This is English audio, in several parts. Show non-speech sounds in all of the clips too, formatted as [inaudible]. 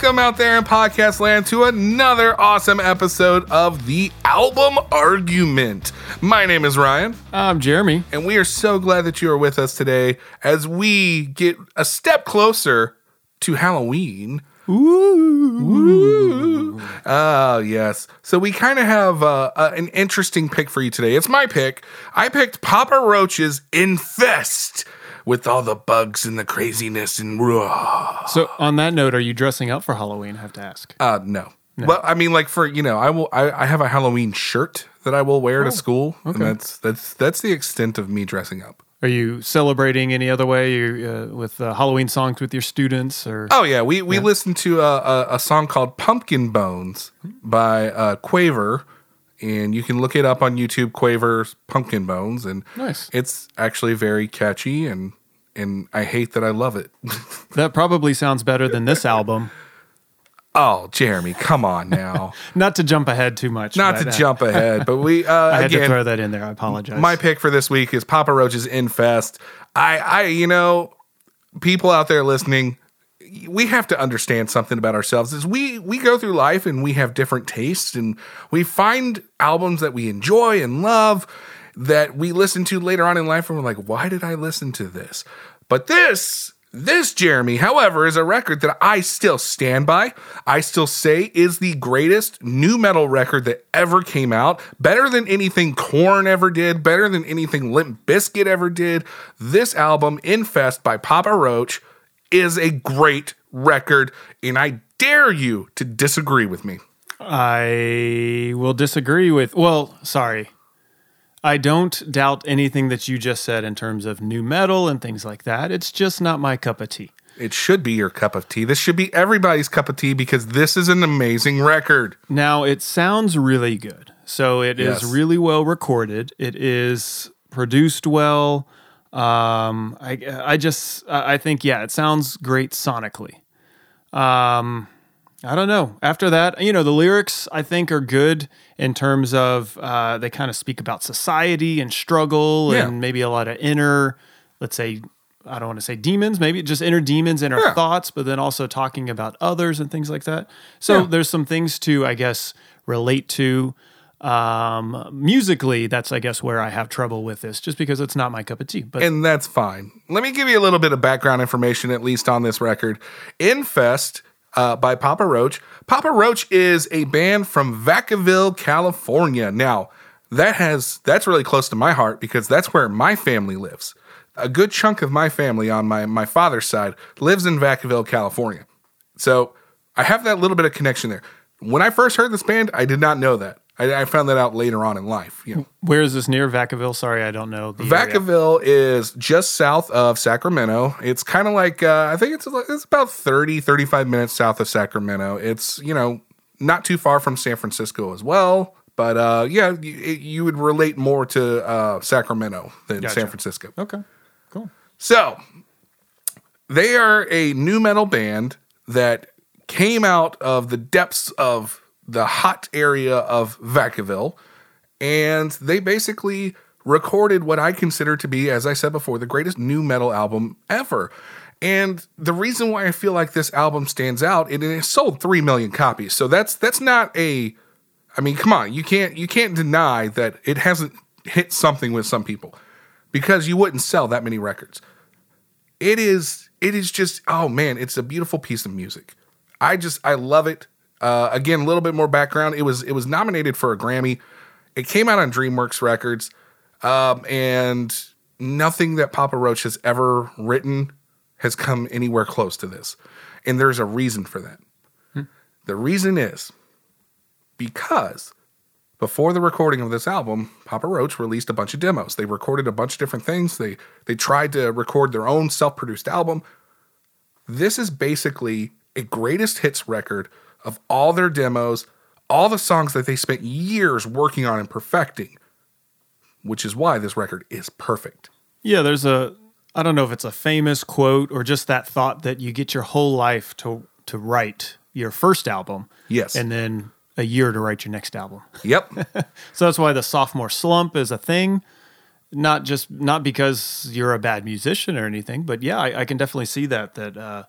Welcome out there in podcast land to another awesome episode of the album argument. My name is Ryan, I'm Jeremy. and we are so glad that you are with us today as we get a step closer to Halloween. Ooh. Oh, yes. So we kind of have uh, uh, an interesting pick for you today. It's my pick. I picked Papa Roach's Infest with all the bugs and the craziness and. So, on that note, are you dressing up for Halloween? I have to ask. Uh, no. Well, I mean, like for you know, I will. I, I have a Halloween shirt that I will wear to school, and that's that's that's the extent of me dressing up. Are you celebrating any other way you, uh, with uh, Halloween songs with your students? Or Oh yeah, we we listened to a, a, a song called "Pumpkin Bones" by uh, Quaver, and you can look it up on YouTube. Quaver's "Pumpkin Bones," and Nice. it's actually very catchy, and and I hate that I love it. [laughs] that probably sounds better than this album. oh, Jeremy, come on now, [laughs] Not to jump ahead too much. not but, to uh, jump ahead, but we [laughs] uh, I had to again throw that in there. I apologize. My pick for this week is Papa Roach's Infest. I, I, you know, people out there listening, we have to understand something about ourselves. Is we we go through life and we have different tastes, and we find albums that we enjoy and love that we listen to later on in life, and we're like, why did I listen to this? But this. This, Jeremy, however, is a record that I still stand by. I still say is the greatest nu metal record that ever came out. Better than anything Korn ever did, better than anything Limp Bizkit ever did. This album, Infest by Papa Roach, is a great record, and I dare you to disagree with me. I will disagree with. Well, sorry. I don't doubt anything that you just said in terms of nu metal and things like that. It's just not my cup of tea. It should be your cup of tea. This should be everybody's cup of tea because this is an amazing record. Now it sounds really good. So it is Yes. really well recorded. It is produced well. Um, I I just I think yeah, it sounds great sonically. Um, I don't know. After that, you know, the lyrics I think are good in terms of uh, they kind of speak about society and struggle Yeah. and maybe a lot of inner, let's say. I don't want to say demons, maybe just inner demons, inner Yeah. thoughts, but then also talking about others and things like that. So Yeah. there's some things to, I guess, relate to. Um, musically, that's, I guess, where I have trouble with this, just because it's not my cup of tea. But and that's fine. Let me give you a little bit of background information, at least on this record. Infest uh, by Papa Roach. Papa Roach is a band from Vacaville, California. Now, that has that's really close to my heart because that's where my family lives. A good chunk of my family on my my father's side lives in Vacaville, California. So I have that little bit of connection there. When I first heard this band, I did not know that. I, I found that out later on in life. You know. where is this near Vacaville? Sorry, I don't know. The area. Vacaville is just south of Sacramento. It's kind of like, uh, I think it's, it's about 30, 35 minutes south of Sacramento. It's, you know, not too far from San Francisco as well. But uh, yeah, you, you would relate more to uh, Sacramento than Gotcha. San Francisco. Okay, cool. So they are a new metal band that came out of the depths of the hot area of Vacaville, and they basically recorded what I consider to be, as I said before, the greatest nu metal album ever. And the reason why I feel like this album stands out, it, it sold three million copies. So that's that's not a I mean, come on, you can't you can't deny that it hasn't hit something with some people because you wouldn't sell that many records. It is it is just oh man, it's a beautiful piece of music. I just I love it. Uh, again, a little bit more background. It was it was nominated for a Grammy. It came out on DreamWorks Records, um, and nothing that Papa Roach has ever written has come anywhere close to this. And there's a reason for that. The reason is because before the recording of this album, Papa Roach released a bunch of demos. They recorded a bunch of different things. They they tried to record their own self-produced album. This is basically a greatest hits record of all their demos, all the songs that they spent years working on and perfecting, which is why this record is perfect. Yeah, there's a I don't know if it's a famous quote or just that thought that you get your whole life to to write your first album Yes. and then a year to write your next album. [laughs] yep. So that's why the sophomore slump is a thing. Not just not because you're a bad musician or anything, but yeah, I, I can definitely see that. That uh,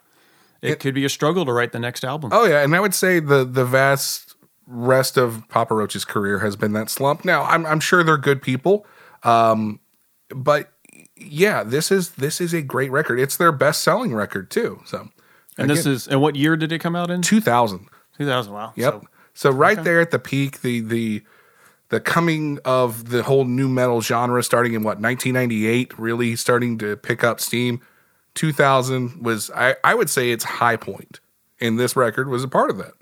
it, could be a struggle to write the next album. Oh yeah, and I would say the the vast rest of Papa Roach's career has been that slump. Now I'm I'm sure they're good people, um, but yeah, this is this is a great record. It's their best selling record too. So and this is and what year did it come out in? 2000. 2000. Wow. Yep. So, So right there at the peak, the the the coming of the whole nu metal genre starting in what 1998, really starting to pick up steam. 2000 was I, I would say its high point, and this record was a part of that.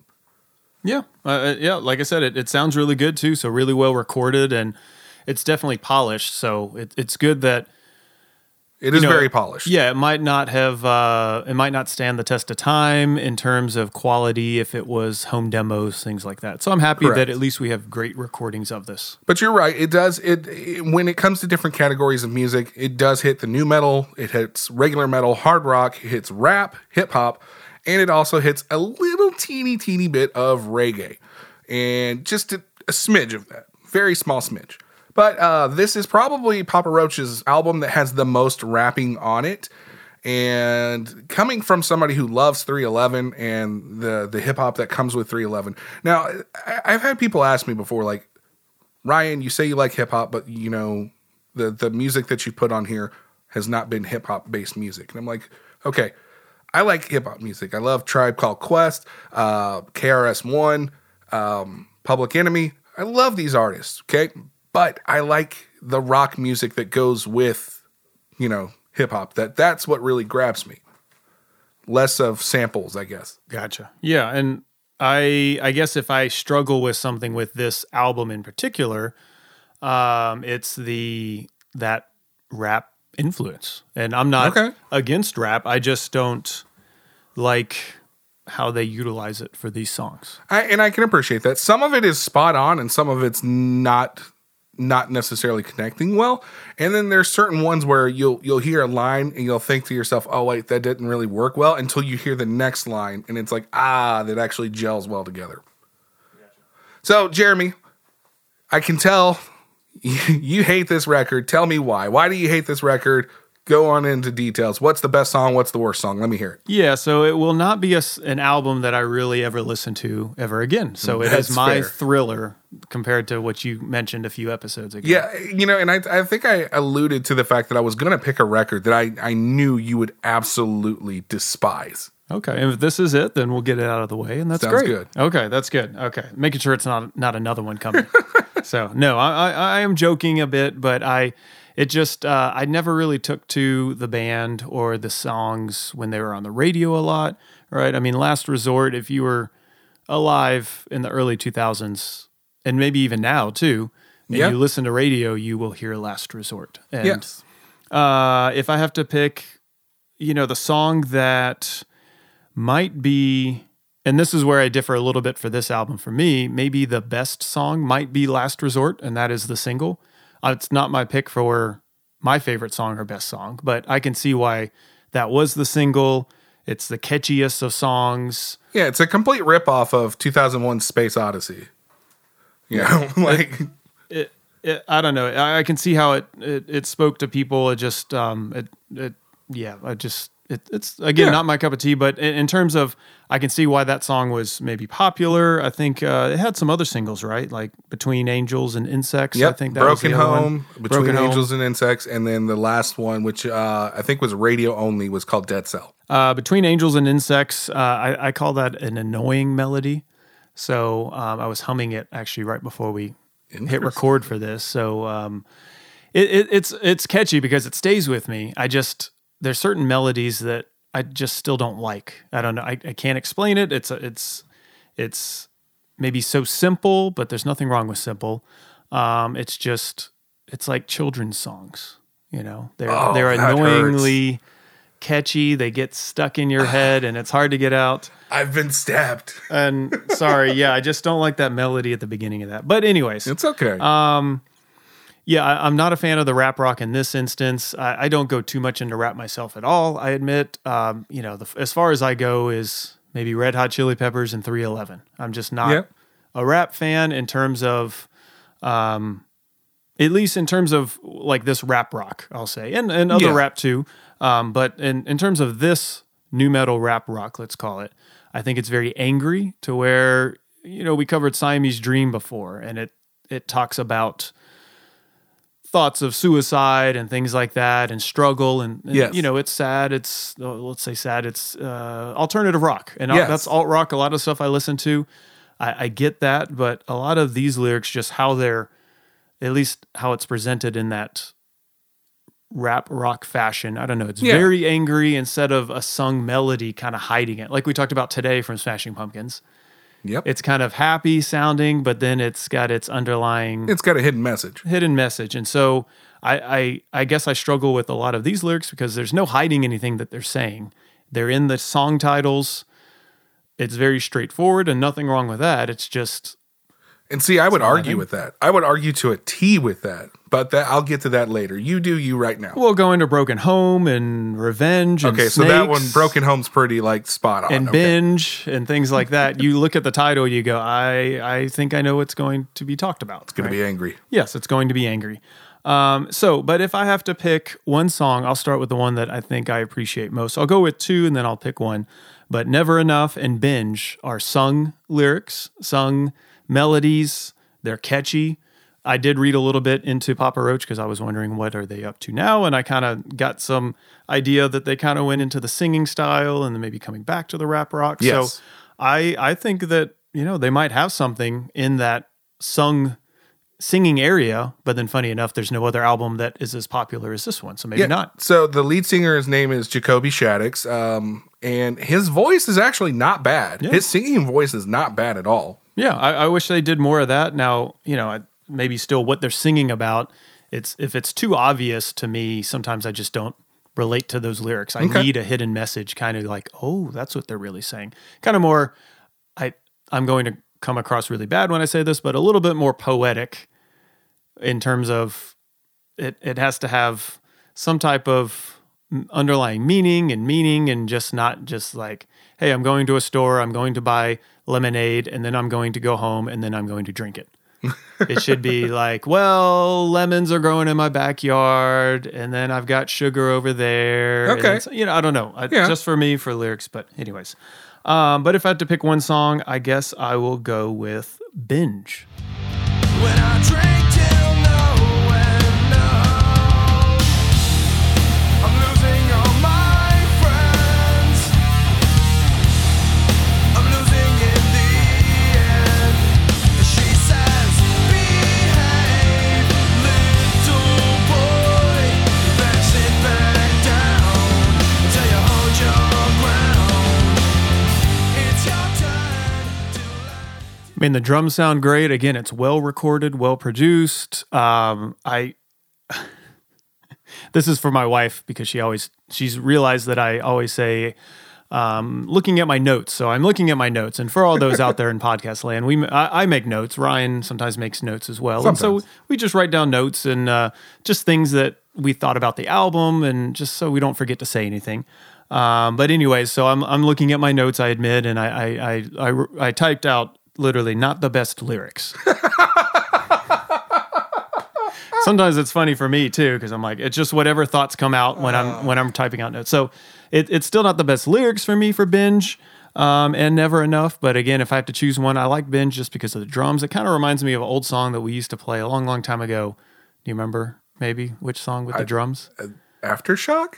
yeah. Uh, Uh, yeah. Like I said, it, it sounds really good too. So really well recorded and it's definitely polished. So it, it's good that It is know, very polished. Yeah, it might not have. Uh, it might not stand the test of time in terms of quality if it was home demos, things like that. So I'm happy Correct. that at least we have great recordings of this. But you're right. It does it, it when it comes to different categories of music. It does hit the nu metal. It hits regular metal, hard rock. It hits rap, hip hop, and it also hits a little teeny teeny bit of reggae, and just a, a smidge of that, very small smidge. But uh, this is probably Papa Roach's album that has the most rapping on it. And coming from somebody who loves 311 and the the hip hop that comes with 311. Now, I've had people ask me before, like, Ryan, you say you like hip hop, but you know the the music that you put on here has not been hip hop based music. And I'm like, okay, I like hip hop music. I love Tribe Called Quest, uh, KRS One, um, Public Enemy. I love these artists. Okay, but I like the rock music that goes with, you know, hip hop. That that's what really grabs me. Less of samples, I guess. Gotcha. Yeah, and I I guess if I struggle with something with this album in particular, um, it's the that rap influence, and I'm not Okay. against rap. I just don't like how they utilize it for these songs. I, and I can appreciate that. Some of it is spot on, and some of it's not not necessarily connecting well. And then there's certain ones where you'll you'll hear a line and you'll think to yourself, "Oh wait, that didn't really work well," until you hear the next line, and it's like, ah, that actually gels well together. So, Jeremy, I can tell [laughs] you, hate this record. Tell me why. Why do you hate this record? Go on into details. What's the best song? What's the worst song? Let me hear it. Yeah, so it will not be a an album that I really ever listen to ever again. So it That's is my fair. thriller compared to what you mentioned a few episodes ago. Yeah, you know, and I, I think I alluded to the fact that I was going to pick a record that I, I knew you would absolutely despise. Okay, and if this is it, then we'll get it out of the way, and that's Sounds great. good. Okay, that's good. Okay, making sure it's not not another one coming. [laughs] so no, I, I I am joking a bit, but I it just uh, I never really took to the band or the songs when they were on the radio a lot. Right? I mean, Last Resort. If you were alive in the early two thousands, and maybe even now too, and you listen to radio, you will hear Last Resort. And Yes. uh, if I have to pick, you know, the song that might be, and this is where I differ a little bit for this album for me, maybe the best song might be Last Resort, and that is the single. Uh, it's not my pick for my favorite song or best song, but I can see why that was the single. It's the catchiest of songs. Yeah, it's a complete ripoff of 2001 Space Odyssey. You know, [laughs] like, it, it, I don't know. I, I can see how it, it it spoke to people. It just um it it yeah. I just it, it's again Yeah. not my cup of tea. But in, in terms of, I can see why that song was maybe popular. I think uh, it had some other singles, right? Like Between Angels and Insects. yep, I think that Broken the other one. Home, Between Broken Home. Angels and Insects, and then the last one, which uh, I think was radio only, was called Dead Cell. Uh, Between Angels and Insects, uh, I, I call that an annoying melody. So um, I was humming it actually right before we hit record for this. So um, it, it, it's it's catchy because it stays with me. I just there's certain melodies that I just still don't like. I don't know. I, I can't explain it. It's it's it's maybe so simple, but there's nothing wrong with simple. Um, it's just it's like children's songs. You know, they're Oh, they're annoyingly catchy. They get stuck in your head, and it's hard to get out. I've been stabbed. And sorry, yeah, I just don't like that melody at the beginning of that. But anyways, It's okay. Uh, yeah, I, I'm not a fan of the rap rock in this instance. I, I don't go too much into rap myself at all. I admit, um, you know, the, as far as I go is maybe Red Hot Chili Peppers and 311. I'm just not a rap fan in terms of, um, at least in terms of like this rap rock, I'll say, and and other Yeah. rap too. Um, but in in terms of this nu metal rap rock, let's call it. I think it's very angry to where you know we covered Siamese Dream before, and it it talks about thoughts of suicide and things like that and struggle and, and, Yes. you know it's sad. It's uh, let's say sad. It's uh, alternative rock. And Yes. that's alt rock. A lot of stuff i listen to. I, I get that. But a lot of these lyrics just how they're at least how it's presented in that rap rock fashion i don't know it's Yeah. very angry instead of a sung melody kind of hiding it like we talked about today from smashing pumpkins Yep. it's kind of happy sounding but then it's got its underlying it's got a hidden message. hidden message. And so I, I I guess I struggle with a lot of these lyrics because there's no hiding anything that they're saying. They're in the song titles. It's very straightforward and nothing wrong with that. It's just And see, I would argue with that. I would argue to a T with that. But that I'll get to that later. You do you right now. we'll go into Broken Home and Revenge and okay, so that one, Broken Home's pretty like spot on. and okay. Binge and things like that. you look at the title, you go, I I think I know what's going to be talked about. It's Gonna be angry. Yes, it's going to be angry. Um, so, but if I have to pick one song, I'll start with the one that I think I appreciate most. I'll go with two and then I'll pick one. But Never Enough and Binge are sung lyrics, sung melodies. They're catchy. I did read a little bit into Papa Roach because I was wondering what are they up to now, and I kind of got some idea that they kind of went into the singing style and then maybe coming back to the rap rock. Yes. So I I think that you know they might have something in that sung singing area, but then funny enough, there's no other album that is as popular as this one, so maybe not. So the lead singer's name is Jacoby Shaddix, um, and his voice is actually not bad. His singing voice is not bad at all. Yeah, I, I wish they did more of that. Now, you know, maybe still what they're singing about. It's if it's too obvious to me, sometimes I just don't relate to those lyrics. I Okay. need a hidden message, kind of like, oh, that's what they're really saying. Kind of more. I I'm going to come across really bad when I say this, but a little bit more poetic in terms of it. It has to have some type of underlying meaning and meaning and just not just like hey i'm going to a store i'm going to buy lemonade and then i'm going to go home and then i'm going to drink it. [laughs] It should be like well lemons are growing in my backyard and then i've got sugar over there. Okay. it's- you know i don't know. I, Yeah. just for me for lyrics but anyways. Um, but if i had to pick one song i guess i will go with binge. When I drink I mean, the drums sound great. Again, it's well recorded, well produced. Um, I [laughs] this is for my wife because she always she's realized that I always say um, looking at my notes. So I'm looking at my notes, and for all those out there in podcast land, we I, I make notes. Ryan sometimes makes notes as well, and so we just write down notes and uh, just things that we thought about the album, and just so we don't forget to say anything. Um, but anyways, so I'm I'm looking at my notes. I admit, and I I I, I, I typed out literally not the best lyrics. Sometimes it's funny for me too because I'm like it's just whatever thoughts come out when I'm when I'm typing out notes. So it, it's still not the best lyrics for me for binge. Um, and never enough. But again, if I have to choose one, I like binge just because of the drums. It kind of reminds me of an old song that we used to play a long, long time ago. Do you remember maybe which song with the drums? Aftershock?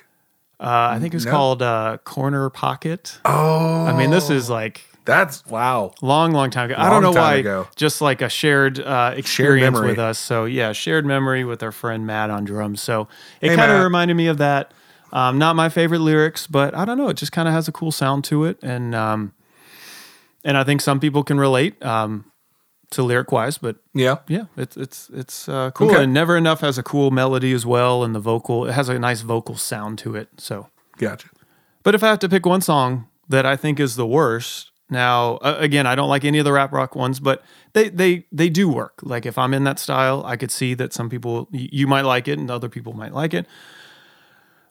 Uh, I think it was No. called uh, Corner Pocket. Oh, I mean, this is like that's wow. long, long time ago. I don't know why. ago. Just like a shared uh, experience memory. with us. So yeah, shared memory with our friend Matt on drums. So it Hey, kind of reminded me of that. Um, not my favorite lyrics, but I don't know. It just kind of has a cool sound to it, and um, and I think some people can relate um, to lyric wise. But Yeah. yeah, it's it's it's uh, cool. Okay. And Never Enough has a cool melody as well, and the vocal it has a nice vocal sound to it. So Gotcha. but if I have to pick one song that I think is the worst, now uh, again, I don't like any of the rap rock ones, but they they they do work. Like if I'm in that style, I could see that some people you might like it and other people might like it.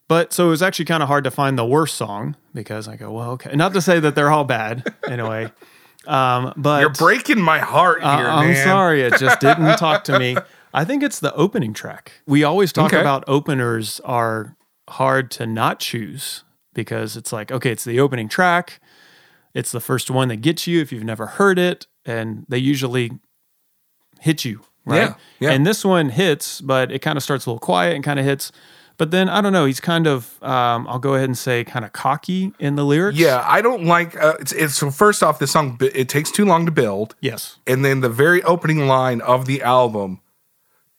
But so it was actually kind of hard to find the worst song because I go, well, okay. Not to say that they're all bad in a way, um, but You're breaking my heart here, uh, I'm man. sorry, it just didn't [laughs] talk to me. I think it's the opening track. We always talk Okay. about openers are hard to not choose because it's like, okay, it's the opening track. It's the first one that gets you if you've never heard it. And they usually hit you, right? Yeah, yeah. And this one hits, but it kind of starts a little quiet and kind of hits. But then I don't know. He's kind of, um, I'll go ahead and say, kind of cocky in the lyrics. Yeah, I don't like. Uh, it's, it's so first off, this song it takes too long to build, Yes. and then the very opening line of the album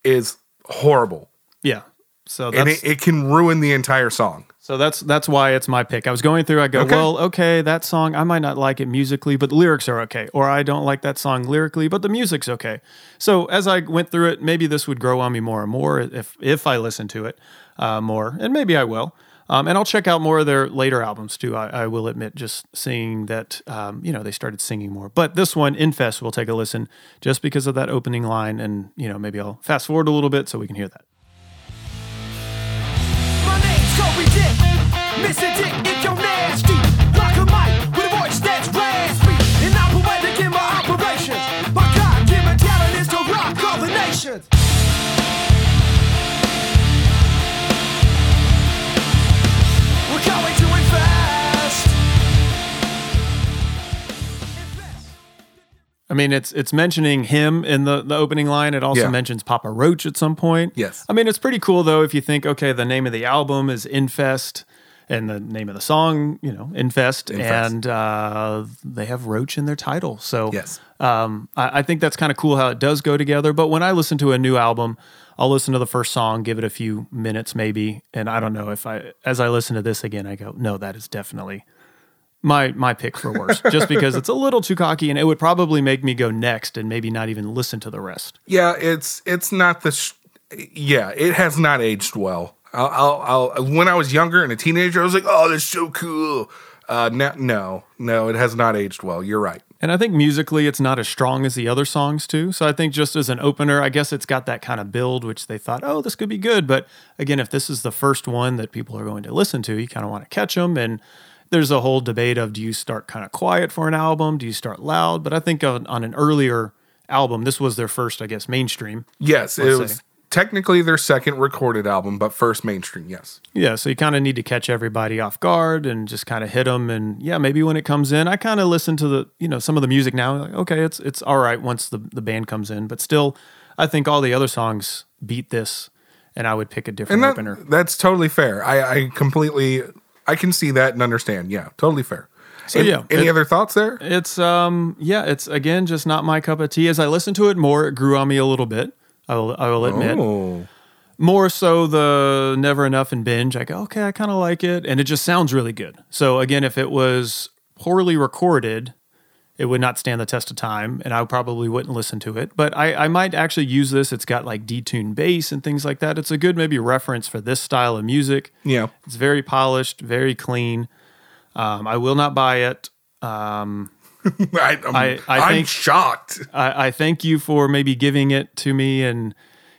is horrible, Yeah. So and it, it can ruin the entire song. So that's that's why it's my pick. I was going through. I go, Okay. well, okay, that song I might not like it musically, but the lyrics are okay, or I don't like that song lyrically, but the music's okay. So as I went through it, maybe this would grow on me more and more if if I listen to it uh, more, and maybe I will. Um, and I'll check out more of their later albums too. I, I will admit, just seeing that, um, you know, they started singing more. But this one, Infest, we'll take a listen just because of that opening line, and you know, maybe I'll fast forward a little bit so we can hear that. Dick, if you're nasty. Rock a mic with a voice that's raspy. And I'm poetic in my operations. My God, given talent is to rock all the nations. We're going to. Infest. I mean, it's it's mentioning him in the, the opening line. It also Yeah. mentions Papa Roach at some point. Yes. I mean, it's pretty cool though if you think, okay, the name of the album is Infest, and the name of the song, you know, Infest, Infest. and uh, they have Roach in their title. So Yes. um, I, I think that's kind of cool how it does go together. But when I listen to a new album, I'll listen to the first song, give it a few minutes maybe, and I don't know if I, as I listen to this again, I go, no, that is definitely my my pick for worse, [laughs] just because it's a little too cocky, and it would probably make me go next and maybe not even listen to the rest. Yeah, it's it's not the. Sh- yeah, it has not aged well. I'll, I'll, I'll when I was younger and a teenager, I was like, "Oh, that's so cool." Uh, no, no, no, it has not aged well. You're right. And I think musically, it's not as strong as the other songs too. So I think just as an opener, I guess it's got that kind of build, which they thought, oh, this could be good. But again, if this is the first one that people are going to listen to, you kind of want to catch them. And there's a whole debate of do you start kind of quiet for an album, do you start loud? But I think on, on an earlier album, this was their first, I guess, mainstream. Yes, it was say. Technically their second recorded album, but first mainstream. Yes. Yeah, so you kind of need to catch everybody off guard and just kind of hit them. And yeah, maybe when it comes in, I kind of listen to the you know some of the music now. Like, okay, it's it's all right once the the band comes in, but still, I think all the other songs beat this, and I would pick a different that, opener. that's totally fair. I, I completely, I can see that and understand. Yeah, totally fair. So, Any- yeah, any it- other thoughts there? It's um yeah, it's again just not my cup of tea. As I listened to it more, it grew on me a little bit. I will I will admit. Oh, more so the never enough and binge. I go okay i kind of like it and it just sounds really good. So again if it was poorly recorded it would not stand the test of time and i probably wouldn't listen to it. But i, I might actually use this. It's got like detuned bass and things like that. It's a good maybe reference for this style of music. Yeah. it's very polished very clean. Um, i will not buy it. Um, [laughs] I, I'm, I- I I'm think- shocked. I, I thank you for maybe giving it to me and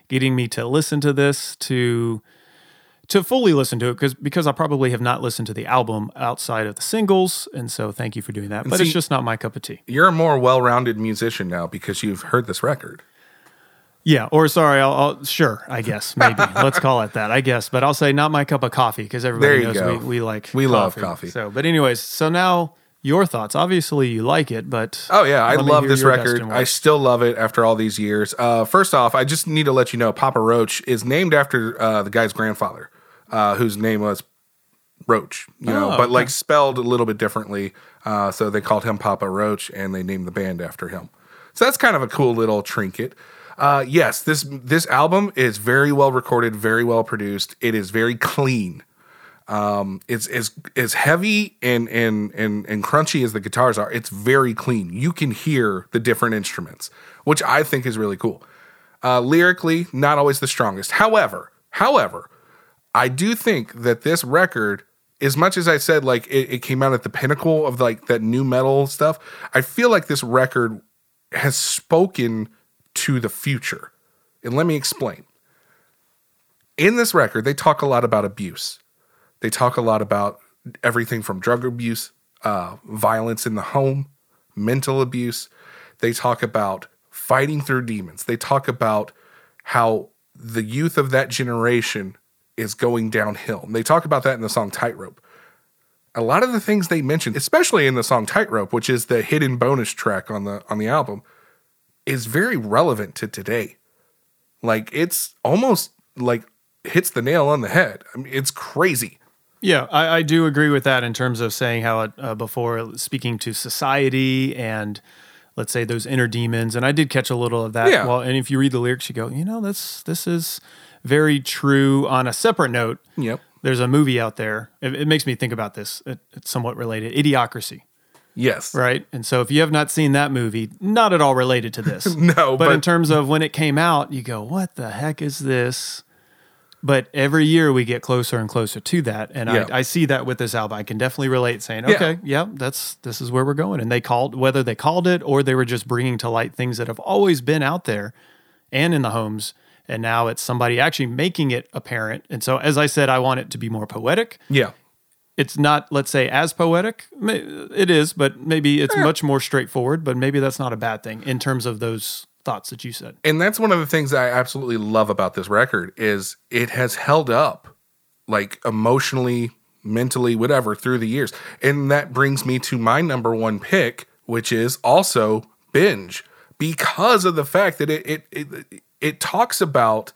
getting me to listen to this to to fully listen to it because because I probably have not listened to the album outside of the singles and so thank you for doing that but see- it's just not my cup of tea You're a more well-rounded musician now because you've heard this record. yeah or sorry I'll, I'll sure I guess maybe [laughs] let's call it that I guess but I'll say not my cup of coffee because everybody knows go. we, we like We love coffee. so but anyways so now your thoughts obviously you like it but Oh yeah, I love this record. I still love it after all these years. Uh, first off, I just need to let you know Papa Roach is named after uh, the guy's grandfather, uh, whose name was Roach. You know, Oh, but like spelled a little bit differently. Uh, so they called him Papa Roach, and they named the band after him. So that's kind of a cool little trinket. Uh, yes, this this album is very well recorded, very well produced. It is very clean. Um, it's as as heavy and and and and crunchy as the guitars are. It's very clean. You can hear the different instruments, which I think is really cool. Uh, lyrically, not always the strongest. However, however, I do think that this record, as much as I said, like it, it came out at the pinnacle of like that nu metal stuff, I feel like this record has spoken to the future. And let me explain. In this record, they talk a lot about abuse. They talk a lot about everything from drug abuse, uh, violence in the home, mental abuse. They talk about fighting through demons. They talk about how the youth of that generation is going downhill. And they talk about that in the song Tightrope. a lot of the things they mention, especially in the song Tightrope, which is the hidden bonus track on the on the album, is very relevant to today. Like it's almost like hits the nail on the head. I mean, it's crazy. Yeah, I, I do agree with that in terms of saying how it, uh, before speaking to society and let's say those inner demons, and I did catch a little of that. Yeah. Well, and if you read the lyrics, you go, you know, this this is very true. On a separate note, Yep. there's a movie out there. It, it makes me think about this. It, it's somewhat related. Idiocracy, Yes. right? And so if you have not seen that movie, not at all related to this. [laughs] No, but, but, in terms of when it came out, you go, "What the heck is this?" But every year we get closer and closer to that, and Yeah. I, I see that with this album. I can definitely relate, saying, "Okay, yeah, that's this is where we're going." And they called whether they called it or they were just bringing to light things that have always been out there and in the homes, and now it's somebody actually making it apparent. And so, as I said, I want it to be more poetic. yeah. It's not, let's say, as poetic. It is, but maybe it's much more straightforward. But maybe that's not a bad thing in terms of those thoughts that you said. and that's one of the things I absolutely love about this record is it has held up like emotionally, mentally, whatever through the years. And that brings me to my number one pick, which is also binge because of the fact that it it it, it talks about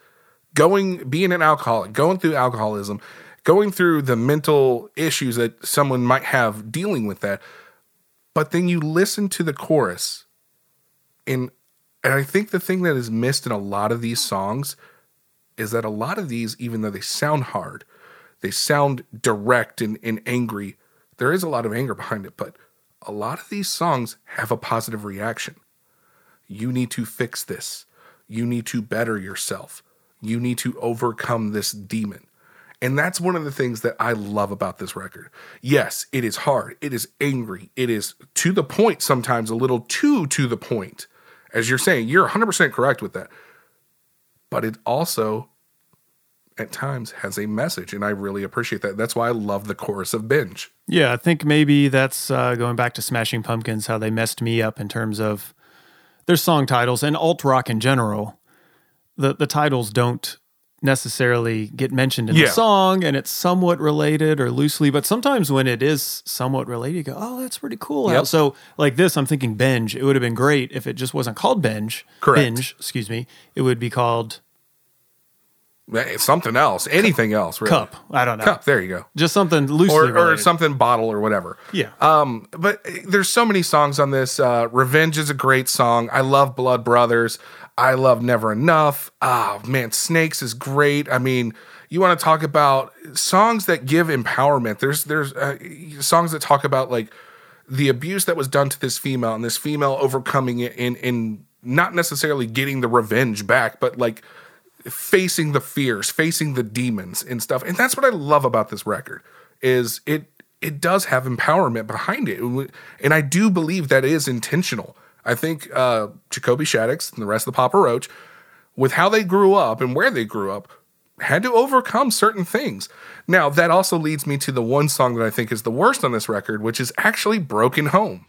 going being an alcoholic, going through alcoholism, going through the mental issues that someone might have dealing with that. But then you listen to the chorus and and I think the thing that is missed in a lot of these songs is that a lot of these, even though they sound hard, they sound direct and, and angry, there is a lot of anger behind it, but a lot of these songs have a positive reaction. You need to fix this. You need to better yourself. You need to overcome this demon. And that's one of the things that I love about this record. Yes, it is hard. It is angry. It is to the point, sometimes a little too to the point. As you're saying, you're 100% correct with that. But it also, at times, has a message. And I really appreciate that. That's why I love the chorus of Binge. Yeah, I think maybe that's uh, going back to Smashing Pumpkins, how they messed me up in terms of their song titles and alt rock in general. The the titles don't necessarily get mentioned in Yeah. the song, and it's somewhat related or loosely. But sometimes when it is somewhat related, you go, "Oh, that's pretty cool." Yep. So like this, I'm thinking Binge. It would have been great if it just wasn't called Binge. Correct. Binge, excuse me. It would be called Eh, Something else, anything else, really. Cup. I don't know. Cup, there you go. Just something loosely Or, or something bottle or whatever. Yeah. Um, but there's so many songs on this. Uh, Revenge is a great song. I love Blood Brothers. I love Never Enough. Oh man, Snakes is great. I mean, you want to talk about songs that give empowerment. There's there's uh, songs that talk about like the abuse that was done to this female and this female overcoming it and and not necessarily getting the revenge back, but like facing the fears, facing the demons and stuff. And that's what I love about this record is it it does have empowerment behind it. And I do believe that is intentional. I think uh Jacoby Shaddix and the rest of the Papa Roach, with how they grew up and where they grew up, had to overcome certain things. Now, that also leads me to the one song that I think is the worst on this record, which is actually Broken Home.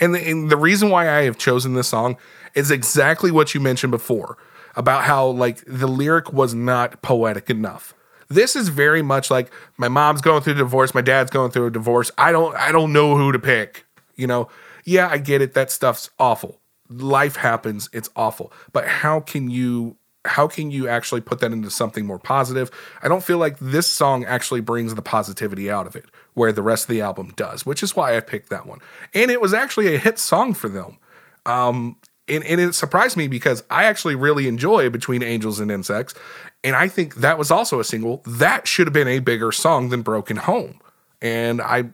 And the, and the reason why I have chosen this song is exactly what you mentioned before about how like the lyric was not poetic enough. This is very much like my mom's going through a divorce, my dad's going through a divorce. I don't I don't know who to pick. You know, yeah, I get it. That stuff's awful. Life happens. It's awful. But how can you how can you actually put that into something more positive? I don't feel like this song actually brings the positivity out of it, where the rest of the album does, which is why I picked that one. And it was actually a hit song for them. Um, and, and it surprised me because I actually really enjoy Between Angels and Insects. And I think that was also a single. That should have been a bigger song than Broken Home. And I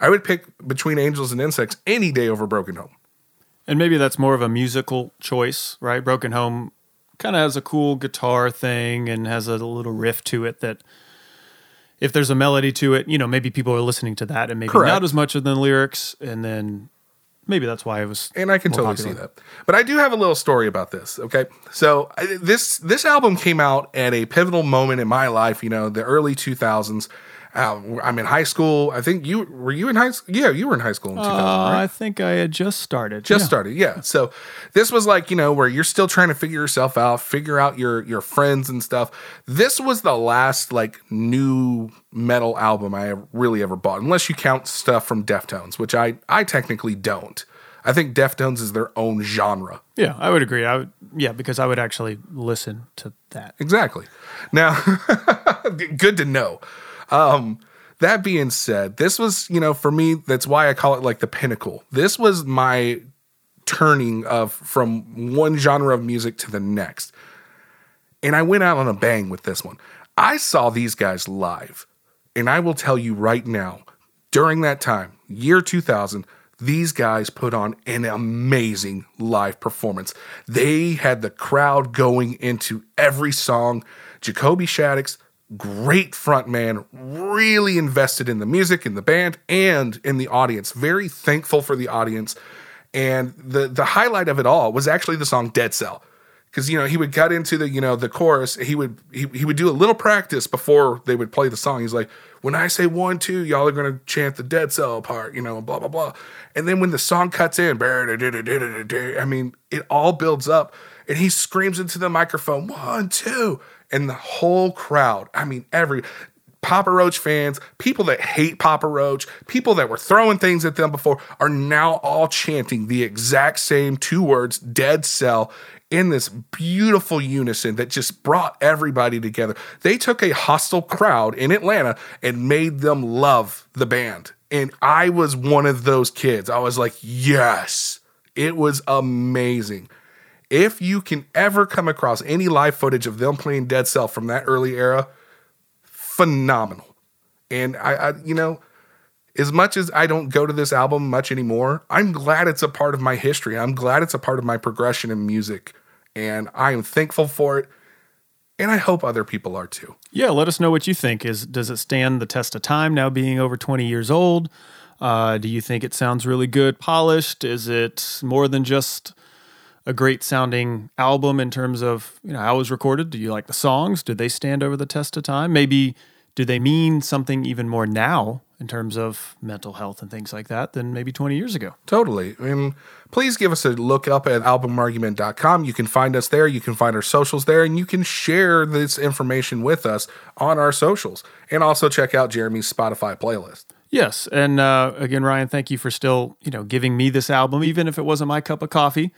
I would pick Between Angels and Insects any day over Broken Home. And maybe that's more of a musical choice, right? Broken Home kind of has a cool guitar thing and has a little riff to it that if there's a melody to it, you know, maybe people are listening to that and maybe Correct. not as much of the lyrics and then maybe that's why I was And I can totally popular. see that. But I do have a little story about this, okay? So I, this this album came out at a pivotal moment in my life, you know, the early 2000s um, I'm in high school. I think you were you in high school. Yeah, you were in high school in 2000. Uh, right? I think I had just started. Just yeah. started. Yeah. So this was like you know where you're still trying to figure yourself out, figure out your your friends and stuff. This was the last like nu metal album I really ever bought, unless you count stuff from Deftones, which I I technically don't. I think Deftones is their own genre. Yeah, I would agree. I would, yeah, because I would actually listen to that. Exactly. Now, [laughs] good to know. Um, that being said, this was, you know, for me, that's why I call it like the pinnacle. This was my turning of from one genre of music to the next. And I went out on a bang with this one. I saw these guys live. And I will tell you right now, during that time, year 2000, these guys put on an amazing live performance. They had the crowd going into every song. Jacoby Shaddix, great frontman, really invested in the music, in the band, and in the audience. Very thankful for the audience. And the the highlight of it all was actually the song Dead Cell because you know he would cut into the you know the chorus he would he, he would do a little practice before they would play the song he's like when i say one two y'all are to chant the dead cell part you know blah blah blah and then when the song cuts in i mean it all builds up and he screams into the microphone one two and the whole crowd i mean every Papa Roach fans, people that hate Papa Roach, people that were throwing things at them before are now all chanting the exact same two words, dead cell, in this beautiful unison that just brought everybody together. They took a hostile crowd in Atlanta and made them love the band. And I was one of those kids. I was like, yes, it was amazing. If you can ever come across any live footage of them playing Dead Cell from that early era, phenomenal. And I, I, you know, as much as I don't go to this album much anymore, I'm glad it's a part of my history. I'm glad it's a part of my progression in music. And I am thankful for it. And I hope other people are too. Yeah, let us know what you think. Is does it stand the test of time now being over 20 years old? Uh, do you think it sounds really good, polished? Is it more than just a great sounding album in terms of you know how it was recorded? Do you like the songs? Do they stand over the test of time? Maybe do they mean something even more now in terms of mental health and things like that than maybe 20 years ago? Totally. And please give us a look up at albumargument.com. You can find us there. You can find our socials there, and you can share this information with us on our socials. And also check out Jeremy's Spotify playlist. Yes, and uh, again, Ryan, thank you for still you know giving me this album, even if it wasn't my cup of coffee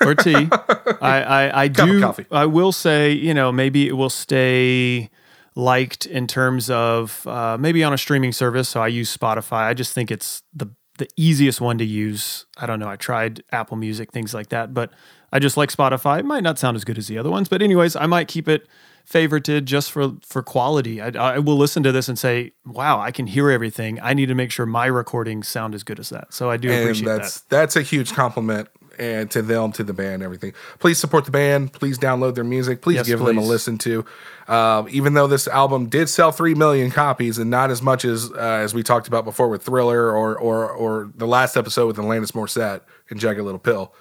or tea. [laughs] I I, I do. I will say, you know, maybe it will stay liked in terms of uh, maybe on a streaming service. So I use Spotify. I just think it's the the easiest one to use. I don't know. I tried Apple Music, things like that, but I just like Spotify. It might not sound as good as the other ones, but anyways, I might keep it favorited just for for quality. I, I will listen to this and say, "Wow, I can hear everything." I need to make sure my recordings sound as good as that. So I do and appreciate that's that. that's a huge compliment and to them to the band everything. Please support the band. Please download their music. Please Yes, give them a listen to. Um, even though this album did sell 3 million copies and not as much as uh, as we talked about before with thriller or or or the last episode with Alanis Morissette and Jagged Little Pill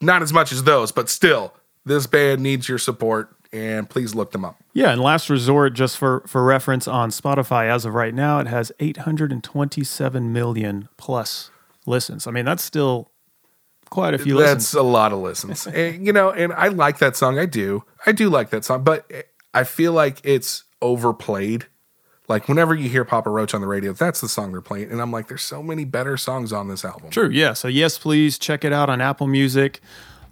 not as much as those but still this band needs your support and please look them up. Yeah, and last resort, just for for reference on Spotify, as of right now, it has 827 million plus listens. I mean, that's still quite a few That's listens. a lot of listens. [laughs] and, you know, and I like that song. I do. I do like that song, but I feel like it's overplayed. Like whenever you hear Papa Roach on the radio, that's the song they're playing. And I'm like, there's so many better songs on this album. True. Yeah. So yes, please check it out on Apple Music,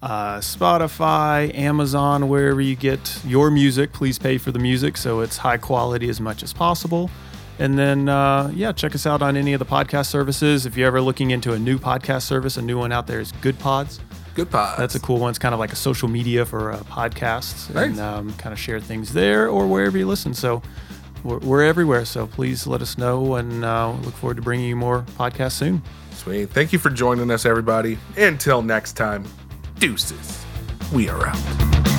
uh, Spotify, Amazon, wherever you get your music. Please pay for the music so it's high quality as much as possible. And then, uh, yeah, check us out on any of the podcast services. If you're ever looking into a new podcast service, a new one out there is Goodpods. Good Pods. That's a cool one. It's kind of like a social media for uh, podcasts and um, kind of share things there or wherever you listen. So we're, we're everywhere. So please let us know and uh, look forward to bringing you more podcasts soon. Sweet. Thank you for joining us, everybody. Until next time, deuces. We are out.